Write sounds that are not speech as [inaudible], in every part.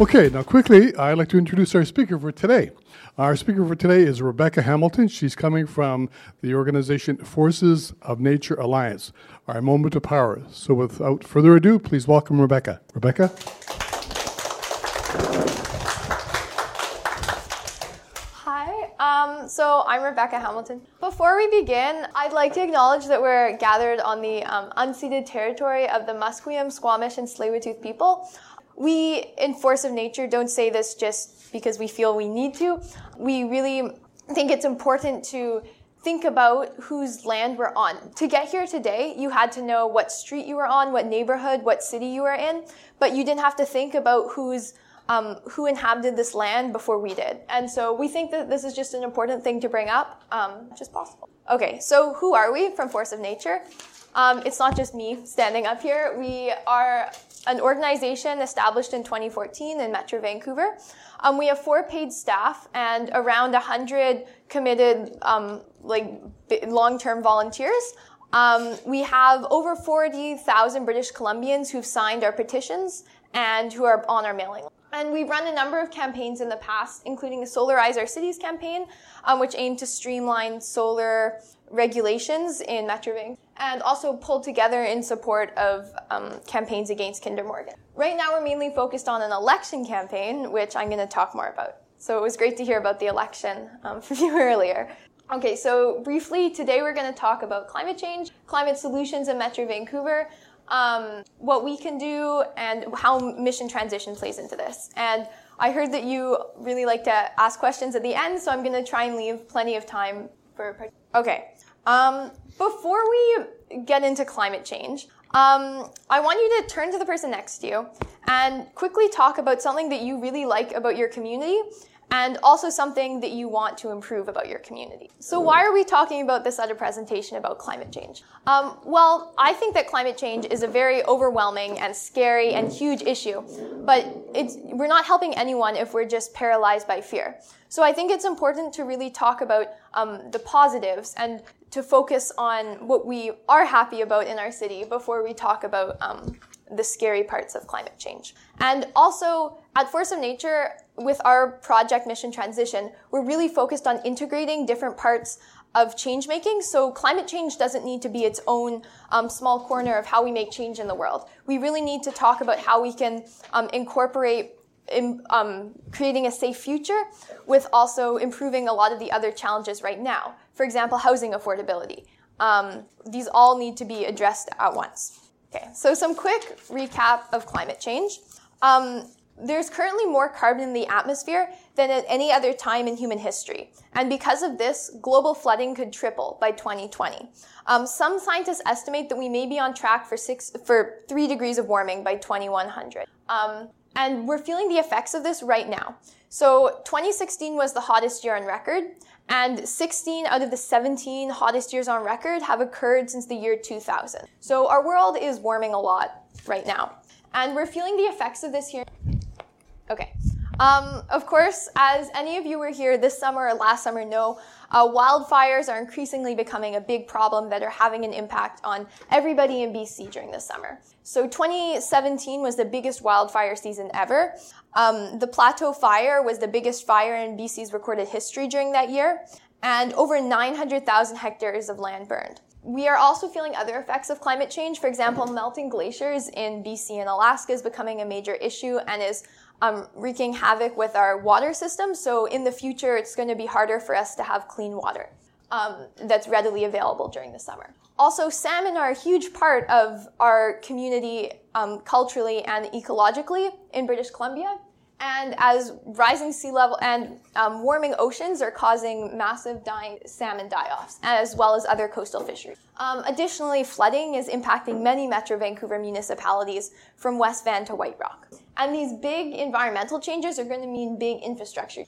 Okay, now quickly, I'd like to introduce our speaker for today. Our speaker for today is Rebecca Hamilton. She's coming from the organization Forces of Nature Alliance, our moment of power. So without further ado, please welcome Rebecca. Rebecca? Hi, um, so I'm Rebecca Hamilton. Before we begin, I'd like to acknowledge that we're gathered on the um, unceded territory of the Musqueam, Squamish, and Tsleil-Waututh people. We, in Force of Nature, don't say this just because we feel we need to. We really think it's important to think about whose land we're on. To get here today, you had to know what street you were on, what neighborhood, what city you were in, but you didn't have to think about whose um, who inhabited this land before we did. And so we think that this is just an important thing to bring up, um, is possible. Okay, so who are we from Force of Nature? Um, it's not just me standing up here. We are an organization established in 2014 in Metro Vancouver. Um, we have four paid staff and around 100 committed, um, like long-term volunteers. Um, we have over 40,000 British Columbians who've signed our petitions and who are on our mailing list. And we've run a number of campaigns in the past, including the Solarize Our Cities campaign, um, which aimed to streamline solar regulations in Vancouver, and also pulled together in support of um, campaigns against Kinder Morgan. Right now, we're mainly focused on an election campaign, which I'm going to talk more about. So it was great to hear about the election um, [laughs] from you earlier. Okay, so briefly, today we're going to talk about climate change, climate solutions in Metro Vancouver, um, what we can do and how mission transition plays into this. And I heard that you really like to ask questions at the end, so I'm going to try and leave plenty of time for. Okay. Um, before we get into climate change, um, I want you to turn to the person next to you and quickly talk about something that you really like about your community and also something that you want to improve about your community. So why are we talking about this at a presentation about climate change? Um, well, I think that climate change is a very overwhelming and scary and huge issue, but we're not helping anyone if we're just paralyzed by fear. So I think it's important to really talk about um, the positives and to focus on what we are happy about in our city before we talk about um, the scary parts of climate change. And also, at Force of Nature, with our project mission transition, we're really focused on integrating different parts of change making. So climate change doesn't need to be its own um, small corner of how we make change in the world. We really need to talk about how we can um, incorporate in, um, creating a safe future with also improving a lot of the other challenges right now. For example, housing affordability. Um, these all need to be addressed at once. Okay, so some quick recap of climate change. Um, there's currently more carbon in the atmosphere than at any other time in human history. And because of this, global flooding could triple by 2020. Um, some scientists estimate that we may be on track for six, for three degrees of warming by 2100. Um, and we're feeling the effects of this right now. So 2016 was the hottest year on record. And 16 out of the 17 hottest years on record have occurred since the year 2000. So our world is warming a lot right now. And we're feeling the effects of this here. Okay. Um, of course, as any of you were here this summer or last summer know, uh, wildfires are increasingly becoming a big problem that are having an impact on everybody in BC during this summer. So 2017 was the biggest wildfire season ever. Um, the Plateau Fire was the biggest fire in BC's recorded history during that year, and over 900,000 hectares of land burned. We are also feeling other effects of climate change. For example, melting glaciers in BC and Alaska is becoming a major issue and is um, wreaking havoc with our water system. So in the future, it's going to be harder for us to have clean water um, that's readily available during the summer. Also, salmon are a huge part of our community um, culturally and ecologically in British Columbia. And as rising sea level and um, warming oceans are causing massive dying salmon die-offs, as well as other coastal fisheries. Um, additionally, flooding is impacting many Metro Vancouver municipalities from West Van to White Rock. And these big environmental changes are going to mean big infrastructure,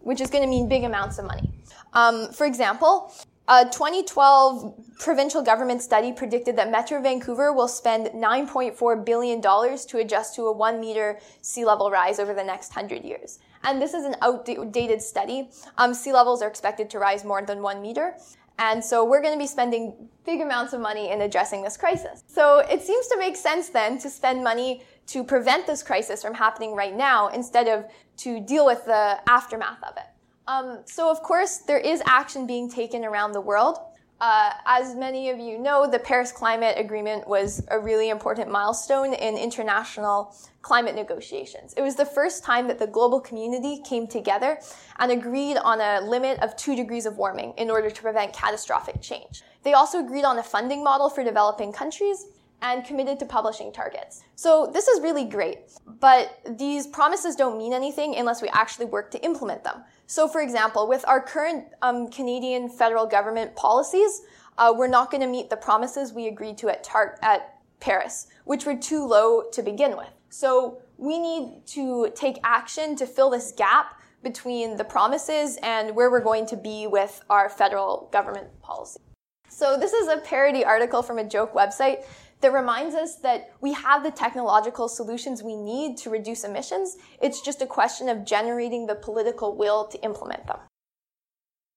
which is going to mean big amounts of money. Um, for example, a 2012 provincial government study predicted that Metro Vancouver will spend $9.4 billion to adjust to a one meter sea level rise over the next 100 years. And this is an outdated study. Um, sea levels are expected to rise more than one meter. And so we're going to be spending big amounts of money in addressing this crisis. So it seems to make sense then to spend money to prevent this crisis from happening right now instead of to deal with the aftermath of it. Um, so of course, there is action being taken around the world. Uh, as many of you know, the Paris Climate Agreement was a really important milestone in international climate negotiations. It was the first time that the global community came together and agreed on a limit of two degrees of warming in order to prevent catastrophic change. They also agreed on a funding model for developing countries and committed to publishing targets. So this is really great, but these promises don't mean anything unless we actually work to implement them. So, for example, with our current um, Canadian federal government policies, uh, we're not going to meet the promises we agreed to at, at Paris, which were too low to begin with. So, we need to take action to fill this gap between the promises and where we're going to be with our federal government policy. So, this is a parody article from a joke website that reminds us that we have the technological solutions we need to reduce emissions. It's just a question of generating the political will to implement them.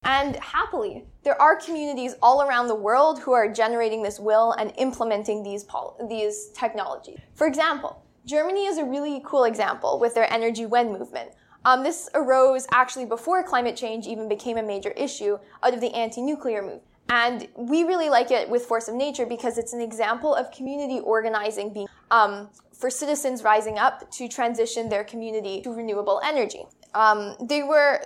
And happily, there are communities all around the world who are generating this will and implementing these, pol- these technologies. For example, Germany is a really cool example with their Energiewende movement. Um, this arose actually before climate change even became a major issue out of the anti-nuclear movement. And we really like it with Force of Nature because it's an example of community organizing being, um, for citizens rising up to transition their community to renewable energy. Um, they were,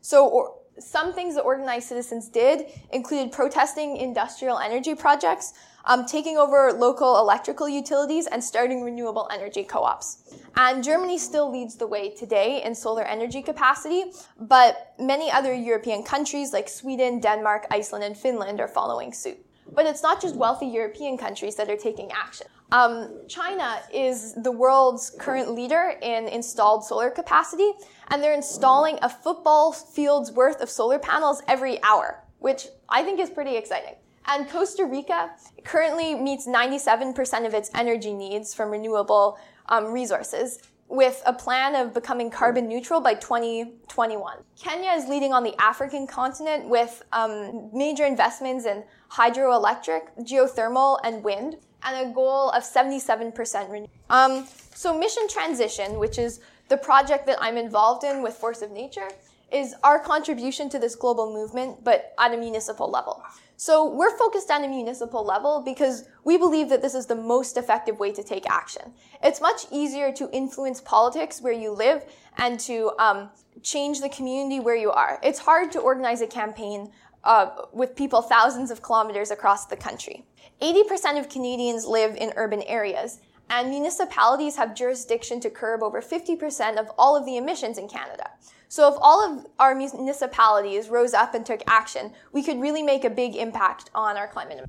so some things that organized citizens did included protesting industrial energy projects, um, taking over local electrical utilities, and starting renewable energy co-ops. And Germany still leads the way today in solar energy capacity, but many other European countries like Sweden, Denmark, Iceland, and Finland are following suit. But it's not just wealthy European countries that are taking action. Um, China is the world's current leader in installed solar capacity, and they're installing a football field's worth of solar panels every hour, which I think is pretty exciting. And Costa Rica currently meets 97% of its energy needs from renewable um, resources with a plan of becoming carbon neutral by 2021. Kenya is leading on the African continent with um, major investments in hydroelectric, geothermal, and wind, and a goal of 77% renewable. Um, so Mission Transition, which is the project that I'm involved in with Force of Nature, is our contribution to this global movement, but at a municipal level. So we're focused on a municipal level because we believe that this is the most effective way to take action. It's much easier to influence politics where you live and to um, change the community where you are. It's hard to organize a campaign uh, with people thousands of kilometers across the country. 80% of Canadians live in urban areas, and municipalities have jurisdiction to curb over 50% of all of the emissions in Canada. So if all of our municipalities rose up and took action, we could really make a big impact on our climate.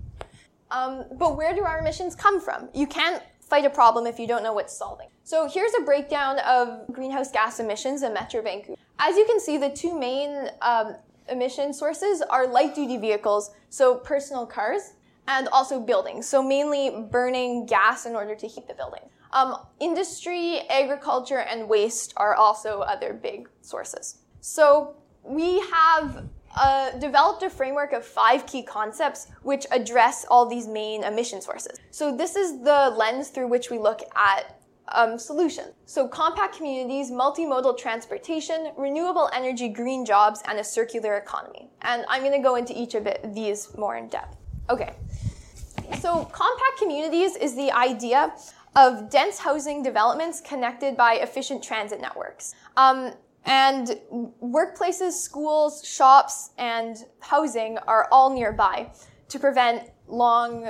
Um, but where do our emissions come from? You can't fight a problem if you don't know what's solving. So here's a breakdown of greenhouse gas emissions in Metro Vancouver. As you can see, the two main um, emission sources are light duty vehicles, so personal cars, and also buildings, so mainly burning gas in order to heat the building. Um, industry, agriculture, and waste are also other big sources. So we have uh, developed a framework of five key concepts which address all these main emission sources. So this is the lens through which we look at um, solutions. So compact communities, multimodal transportation, renewable energy, green jobs, and a circular economy. And I'm going to go into each of it, these more in depth. Okay. So compact communities is the idea of dense housing developments connected by efficient transit networks. Um, and workplaces, schools, shops, and housing are all nearby to prevent long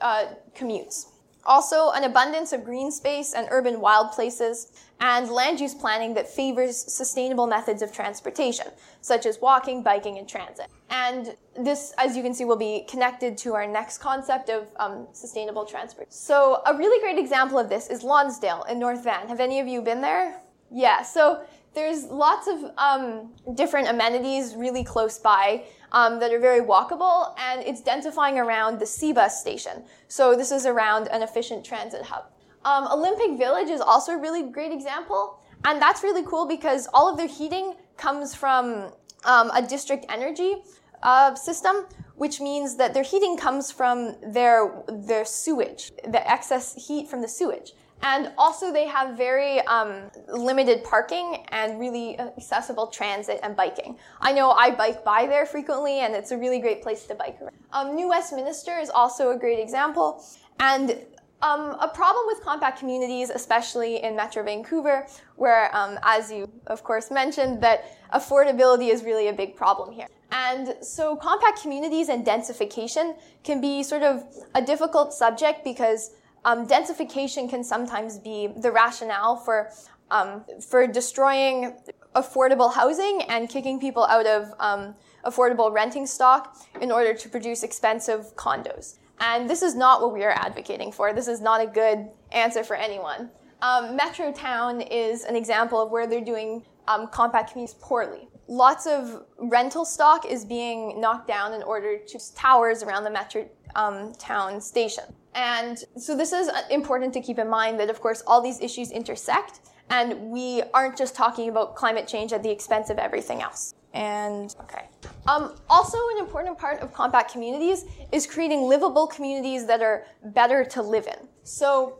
uh, commutes. Also, an abundance of green space and urban wild places, and land use planning that favors sustainable methods of transportation, such as walking, biking, and transit. And this, as you can see, will be connected to our next concept of um, sustainable transport. So, a really great example of this is Lonsdale in North Van. Have any of you been there? Yeah, so there's lots of um, different amenities really close by um, that are very walkable, and it's densifying around the SeaBus station. So this is around an efficient transit hub. Um, Olympic Village is also a really great example, and that's really cool because all of their heating comes from um, a district energy uh, system, which means that their heating comes from their their sewage, the excess heat from the sewage. And also, they have very um, limited parking and really accessible transit and biking. I know I bike by there frequently, and it's a really great place to bike around. Um, New Westminster is also a great example. And um, a problem with compact communities, especially in Metro Vancouver, where, um, as you of course mentioned, that affordability is really a big problem here. And so compact communities and densification can be sort of a difficult subject because um, densification can sometimes be the rationale for um, for destroying affordable housing and kicking people out of um, affordable renting stock in order to produce expensive condos. And this is not what we are advocating for. This is not a good answer for anyone. Um, Metrotown is an example of where they're doing um, compact communities poorly. Lots of rental stock is being knocked down in order to towers around the Metro um, Town station. And so this is uh, important to keep in mind that, of course, all these issues intersect, and we aren't just talking about climate change at the expense of everything else. And okay. Um, also, an important part of compact communities is creating livable communities that are better to live in. So,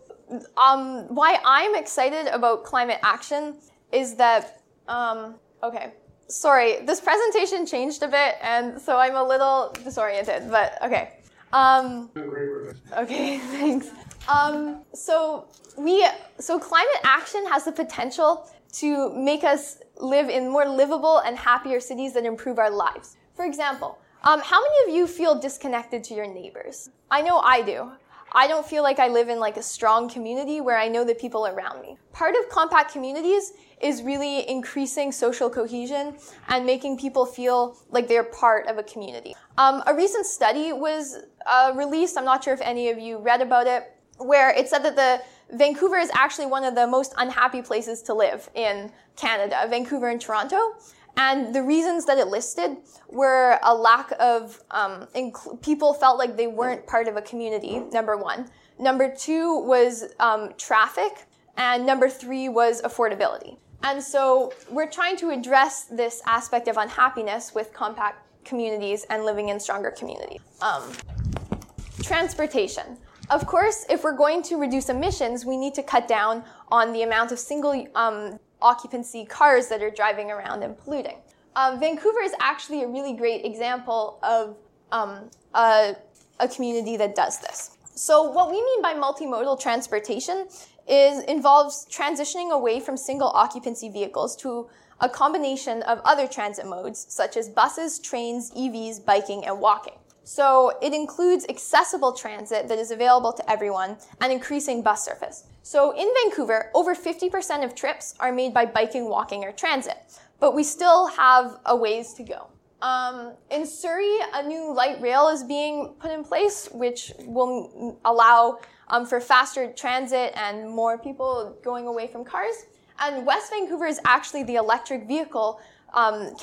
um, why I'm excited about climate action is that, um, okay, sorry, this presentation changed a bit, and so I'm a little disoriented, but okay. Um, okay, [laughs] thanks. Um, so we so climate action has the potential to make us live in more livable and happier cities that improve our lives. For example, um, how many of you feel disconnected to your neighbors? I know I do. I don't feel like I live in like a strong community where I know the people around me. Part of compact communities is really increasing social cohesion and making people feel like they're part of a community. Um, a recent study was uh, released, I'm not sure if any of you read about it, where it said that the Vancouver is actually one of the most unhappy places to live in Canada, Vancouver and Toronto. And the reasons that it listed were a lack of um, inc- people felt like they weren't part of a community. Number one. Number two was um, traffic, and number three was affordability. And so we're trying to address this aspect of unhappiness with compact communities and living in stronger communities. Um, transportation. Of course, if we're going to reduce emissions, we need to cut down on the amount of single um, occupancy cars that are driving around and polluting. Um, Vancouver is actually a really great example of um, a, a community that does this. So, what we mean by multimodal transportation is involves transitioning away from single occupancy vehicles to a combination of other transit modes such as buses, trains, EVs, biking, and walking. So it includes accessible transit that is available to everyone and increasing bus surface. So in Vancouver, over 50% of trips are made by biking, walking, or transit, but we still have a ways to go. Um, in Surrey, a new light rail is being put in place, which will allow um, for faster transit and more people going away from cars. And West Vancouver is actually the electric vehicle um,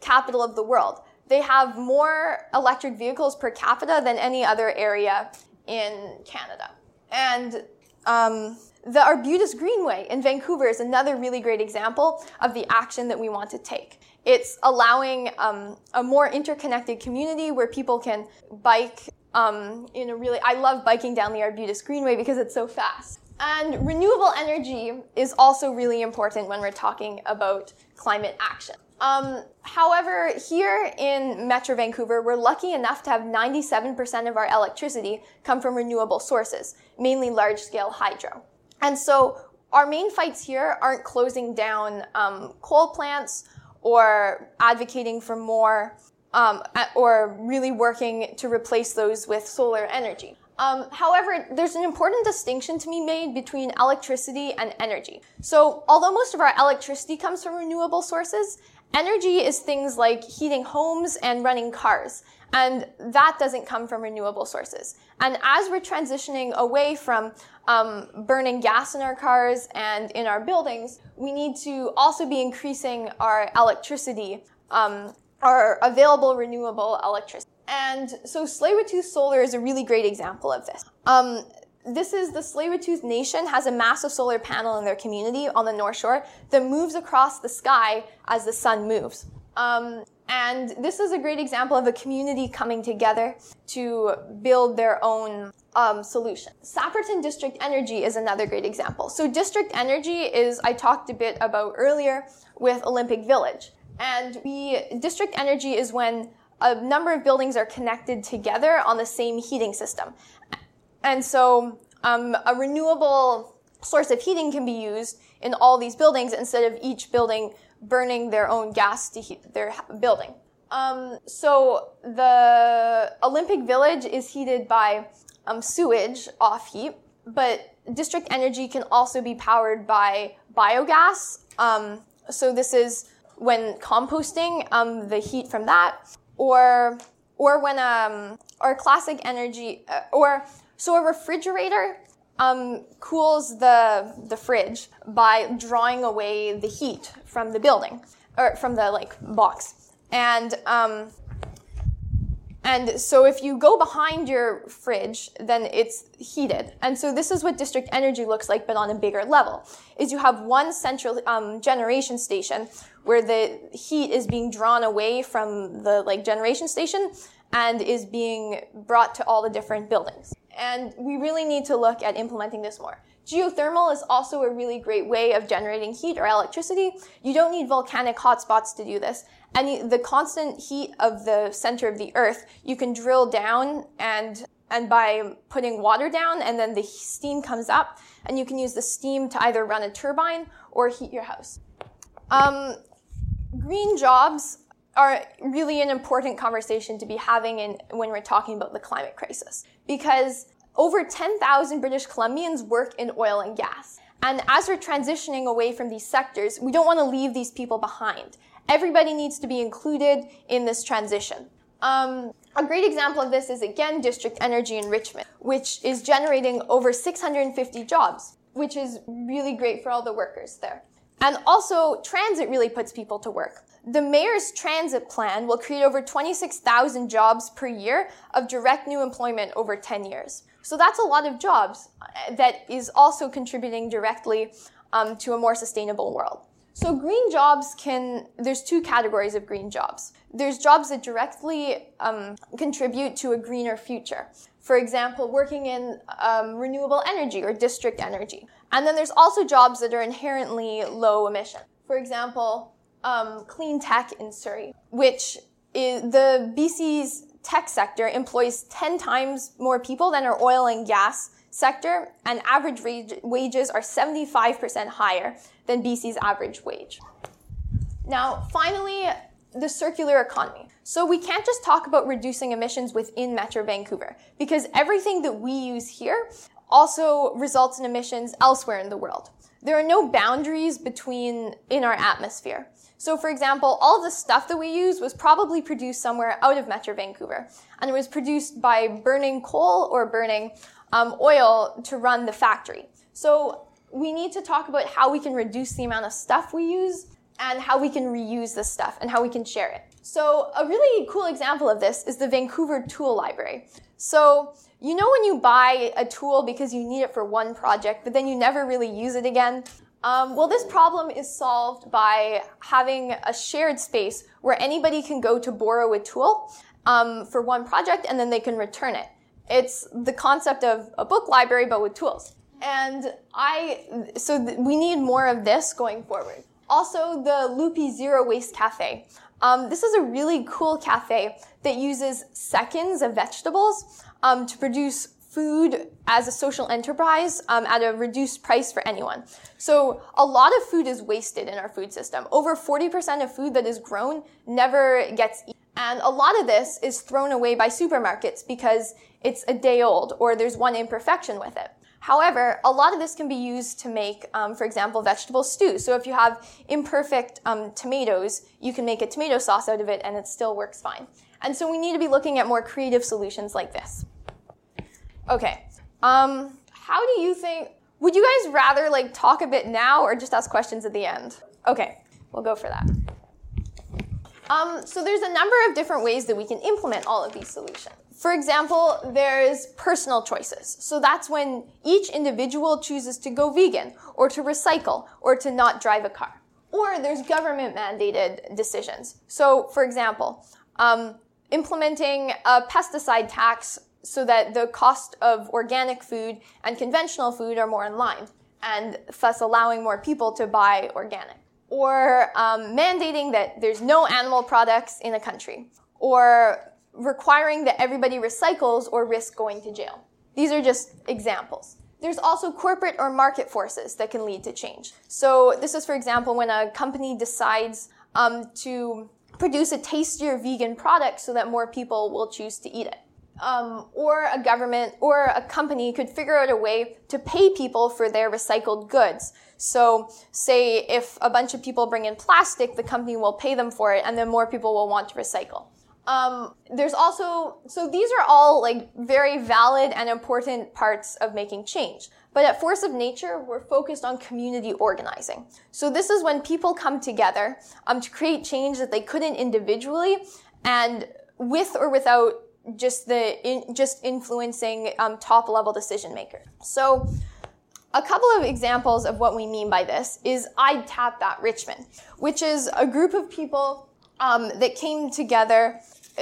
capital of the world. They have more electric vehicles per capita than any other area in Canada. And um, the Arbutus Greenway in Vancouver is another really great example of the action that we want to take. It's allowing um, a more interconnected community where people can bike um, in a really, I love biking down the Arbutus Greenway because it's so fast. And renewable energy is also really important when we're talking about climate action. Um, however, here in Metro Vancouver, we're lucky enough to have 97% of our electricity come from renewable sources, mainly large scale hydro. And so our main fights here aren't closing down um, coal plants or advocating for more um, or really working to replace those with solar energy. Um, however, there's an important distinction to be made between electricity and energy. So, although most of our electricity comes from renewable sources, energy is things like heating homes and running cars. And that doesn't come from renewable sources. And as we're transitioning away from um, burning gas in our cars and in our buildings, we need to also be increasing our electricity, um, our available renewable electricity. And so Tsleil-Waututh Solar is a really great example of this. Um, this is the Tsleil-Waututh Nation has a massive solar panel in their community on the North Shore that moves across the sky as the sun moves. Um, and this is a great example of a community coming together to build their own um, solution. Sapperton District Energy is another great example. So District Energy is, I talked a bit about earlier with Olympic Village. And we, District Energy is when a number of buildings are connected together on the same heating system. And so um, a renewable source of heating can be used in all these buildings instead of each building burning their own gas to heat their building. Um, so the Olympic Village is heated by um, sewage off heat, but district energy can also be powered by biogas. Um, so this is when composting um, the heat from that, or or when um, or classic energy, uh, or so a refrigerator um, cools the the fridge by drawing away the heat from the building or from the like box, and um, and so if you go behind your fridge, then it's heated. And so this is what district energy looks like, but on a bigger level. Is you have one central um, generation station where the heat is being drawn away from the like generation station and is being brought to all the different buildings. And we really need to look at implementing this more. Geothermal is also a really great way of generating heat or electricity. You don't need volcanic hotspots to do this and the constant heat of the center of the earth, you can drill down and and by putting water down and then the steam comes up and you can use the steam to either run a turbine or heat your house. Um, green jobs are really an important conversation to be having in, when we're talking about the climate crisis because over 10,000 British Columbians work in oil and gas. And as we're transitioning away from these sectors, we don't want to leave these people behind. Everybody needs to be included in this transition. Um, a great example of this is again District Energy in Richmond, which is generating over 650 jobs, which is really great for all the workers there. And also, transit really puts people to work. The mayor's transit plan will create over 26,000 jobs per year of direct new employment over 10 years. So that's a lot of jobs uh, that is also contributing directly um, to a more sustainable world. So green jobs can, there's two categories of green jobs. There's jobs that directly um, contribute to a greener future. For example, working in um, renewable energy or district energy. And then there's also jobs that are inherently low emission. For example, um, clean tech in Surrey, which is the BC's tech sector employs 10 times more people than our oil and gas sector, and average wages are 75% higher than BC's average wage. Now, finally, the circular economy. So we can't just talk about reducing emissions within Metro Vancouver, because everything that we use here also results in emissions elsewhere in the world. There are no boundaries between in our atmosphere. So for example, all the stuff that we use was probably produced somewhere out of Metro Vancouver, and it was produced by burning coal or burning um, oil to run the factory. So we need to talk about how we can reduce the amount of stuff we use and how we can reuse this stuff and how we can share it. So a really cool example of this is the Vancouver Tool Library. So you know when you buy a tool because you need it for one project, but then you never really use it again? Um, well, this problem is solved by having a shared space where anybody can go to borrow a tool um, for one project and then they can return it. It's the concept of a book library, but with tools. And I, so th- we need more of this going forward. Also, the Loopy Zero Waste Cafe. Um, this is a really cool cafe that uses seconds of vegetables um, to produce food as a social enterprise um, at a reduced price for anyone. So a lot of food is wasted in our food system. Over 40% of food that is grown never gets eaten. And a lot of this is thrown away by supermarkets because it's a day old or there's one imperfection with it. However, a lot of this can be used to make, um, for example, vegetable stew. So if you have imperfect um, tomatoes, you can make a tomato sauce out of it and it still works fine. And so we need to be looking at more creative solutions like this. Okay. Um, how do you think, would you guys rather like talk a bit now or just ask questions at the end? Okay, we'll go for that. Um, so there's a number of different ways that we can implement all of these solutions. For example, there's personal choices. So that's when each individual chooses to go vegan or to recycle or to not drive a car. Or there's government mandated decisions. So, for example, um, implementing a pesticide tax so that the cost of organic food and conventional food are more in line, and thus allowing more people to buy organic. Or um, mandating that there's no animal products in a country. Or requiring that everybody recycles or risk going to jail. These are just examples. There's also corporate or market forces that can lead to change. So this is, for example, when a company decides um, to produce a tastier vegan product so that more people will choose to eat it. Um, or a government or a company could figure out a way to pay people for their recycled goods. So, say if a bunch of people bring in plastic, the company will pay them for it, and then more people will want to recycle. Um, there's also, so these are all like very valid and important parts of making change. But at Force of Nature, we're focused on community organizing. So this is when people come together um, to create change that they couldn't individually, and with or without just the in, just influencing um, top level decision makers. So a couple of examples of what we mean by this is I'd Tap That Richmond, which is a group of people um, that came together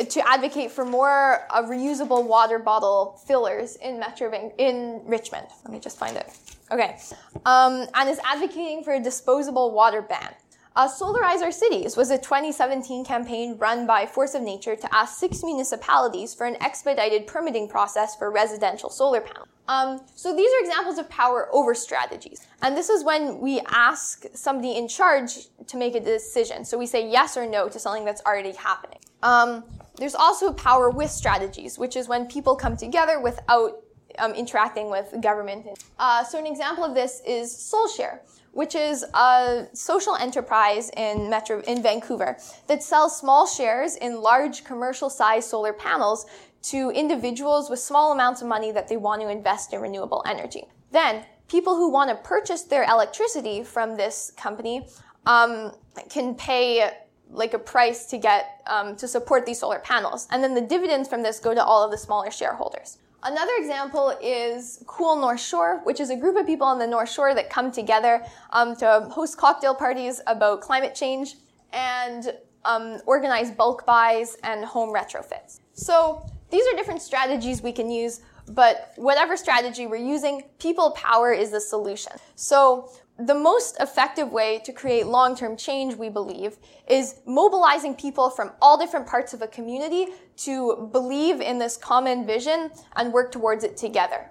to advocate for more uh, reusable water bottle fillers in Metro in Richmond. Let me just find it. Okay, um, and is advocating for a disposable water ban. Uh, Solarize Our Cities was a 2017 campaign run by Force of Nature to ask six municipalities for an expedited permitting process for residential solar panels. Um, so these are examples of power over strategies. And this is when we ask somebody in charge to make a decision. So we say yes or no to something that's already happening. Um, there's also power with strategies, which is when people come together without um, interacting with government. Uh, so an example of this is SolShare, which is a social enterprise in Metro in Vancouver that sells small shares in large commercial sized solar panels to individuals with small amounts of money that they want to invest in renewable energy. Then people who want to purchase their electricity from this company um, can pay like a price to get um, to support these solar panels. And then the dividends from this go to all of the smaller shareholders. Another example is Cool North Shore, which is a group of people on the North Shore that come together um, to host cocktail parties about climate change and um, organize bulk buys and home retrofits. So these are different strategies we can use, but whatever strategy we're using, people power is the solution. So the most effective way to create long-term change, we believe, is mobilizing people from all different parts of a community to believe in this common vision and work towards it together.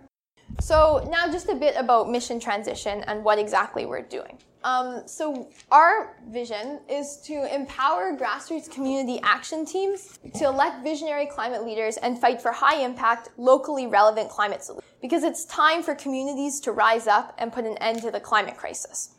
So now just a bit about mission transition and what exactly we're doing. Um, so our vision is to empower grassroots community action teams to elect visionary climate leaders and fight for high impact, locally relevant climate solutions. Because it's time for communities to rise up and put an end to the climate crisis.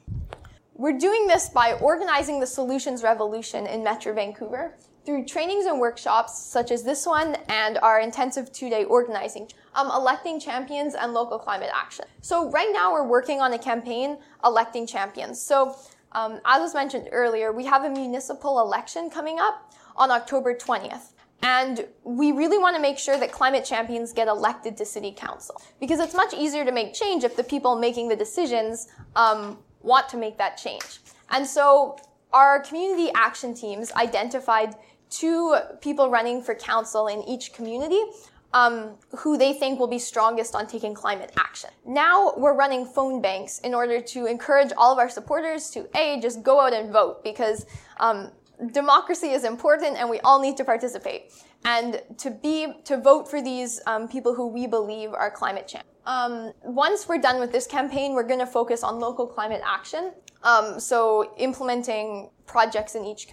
We're doing this by organizing the solutions revolution in Metro Vancouver through trainings and workshops such as this one and our intensive two-day organizing, um, electing champions and local climate action. So right now we're working on a campaign electing champions. So um, as was mentioned earlier, we have a municipal election coming up on October 20th. And we really want to make sure that climate champions get elected to city council because it's much easier to make change if the people making the decisions um, want to make that change. And so our community action teams identified two people running for council in each community um, who they think will be strongest on taking climate action. Now we're running phone banks in order to encourage all of our supporters to a just go out and vote because um, democracy is important and we all need to participate and to be to vote for these um, people who we believe are climate champions. Um, once we're done with this campaign, we're going to focus on local climate action. Um, so implementing projects in each.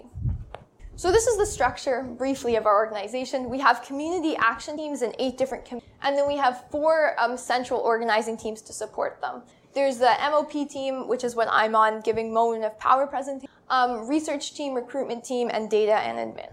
So this is the structure briefly of our organization. We have community action teams in eight different, com- and then we have four um, central organizing teams to support them. There's the MOP team, which is what I'm on, giving moment of power presentation, um, research team, recruitment team, and data and admin.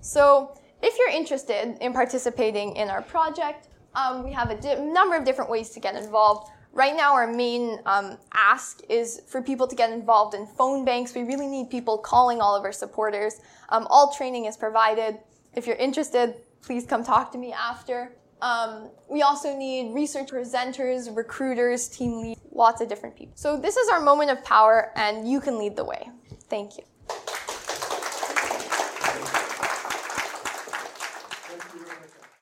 So if you're interested in participating in our project, um, we have a di- number of different ways to get involved. Right now, our main um, ask is for people to get involved in phone banks. We really need people calling all of our supporters. Um, all training is provided. If you're interested, please come talk to me after. Um, we also need research presenters, recruiters, team leads, lots of different people. So this is our moment of power, and you can lead the way. Thank you.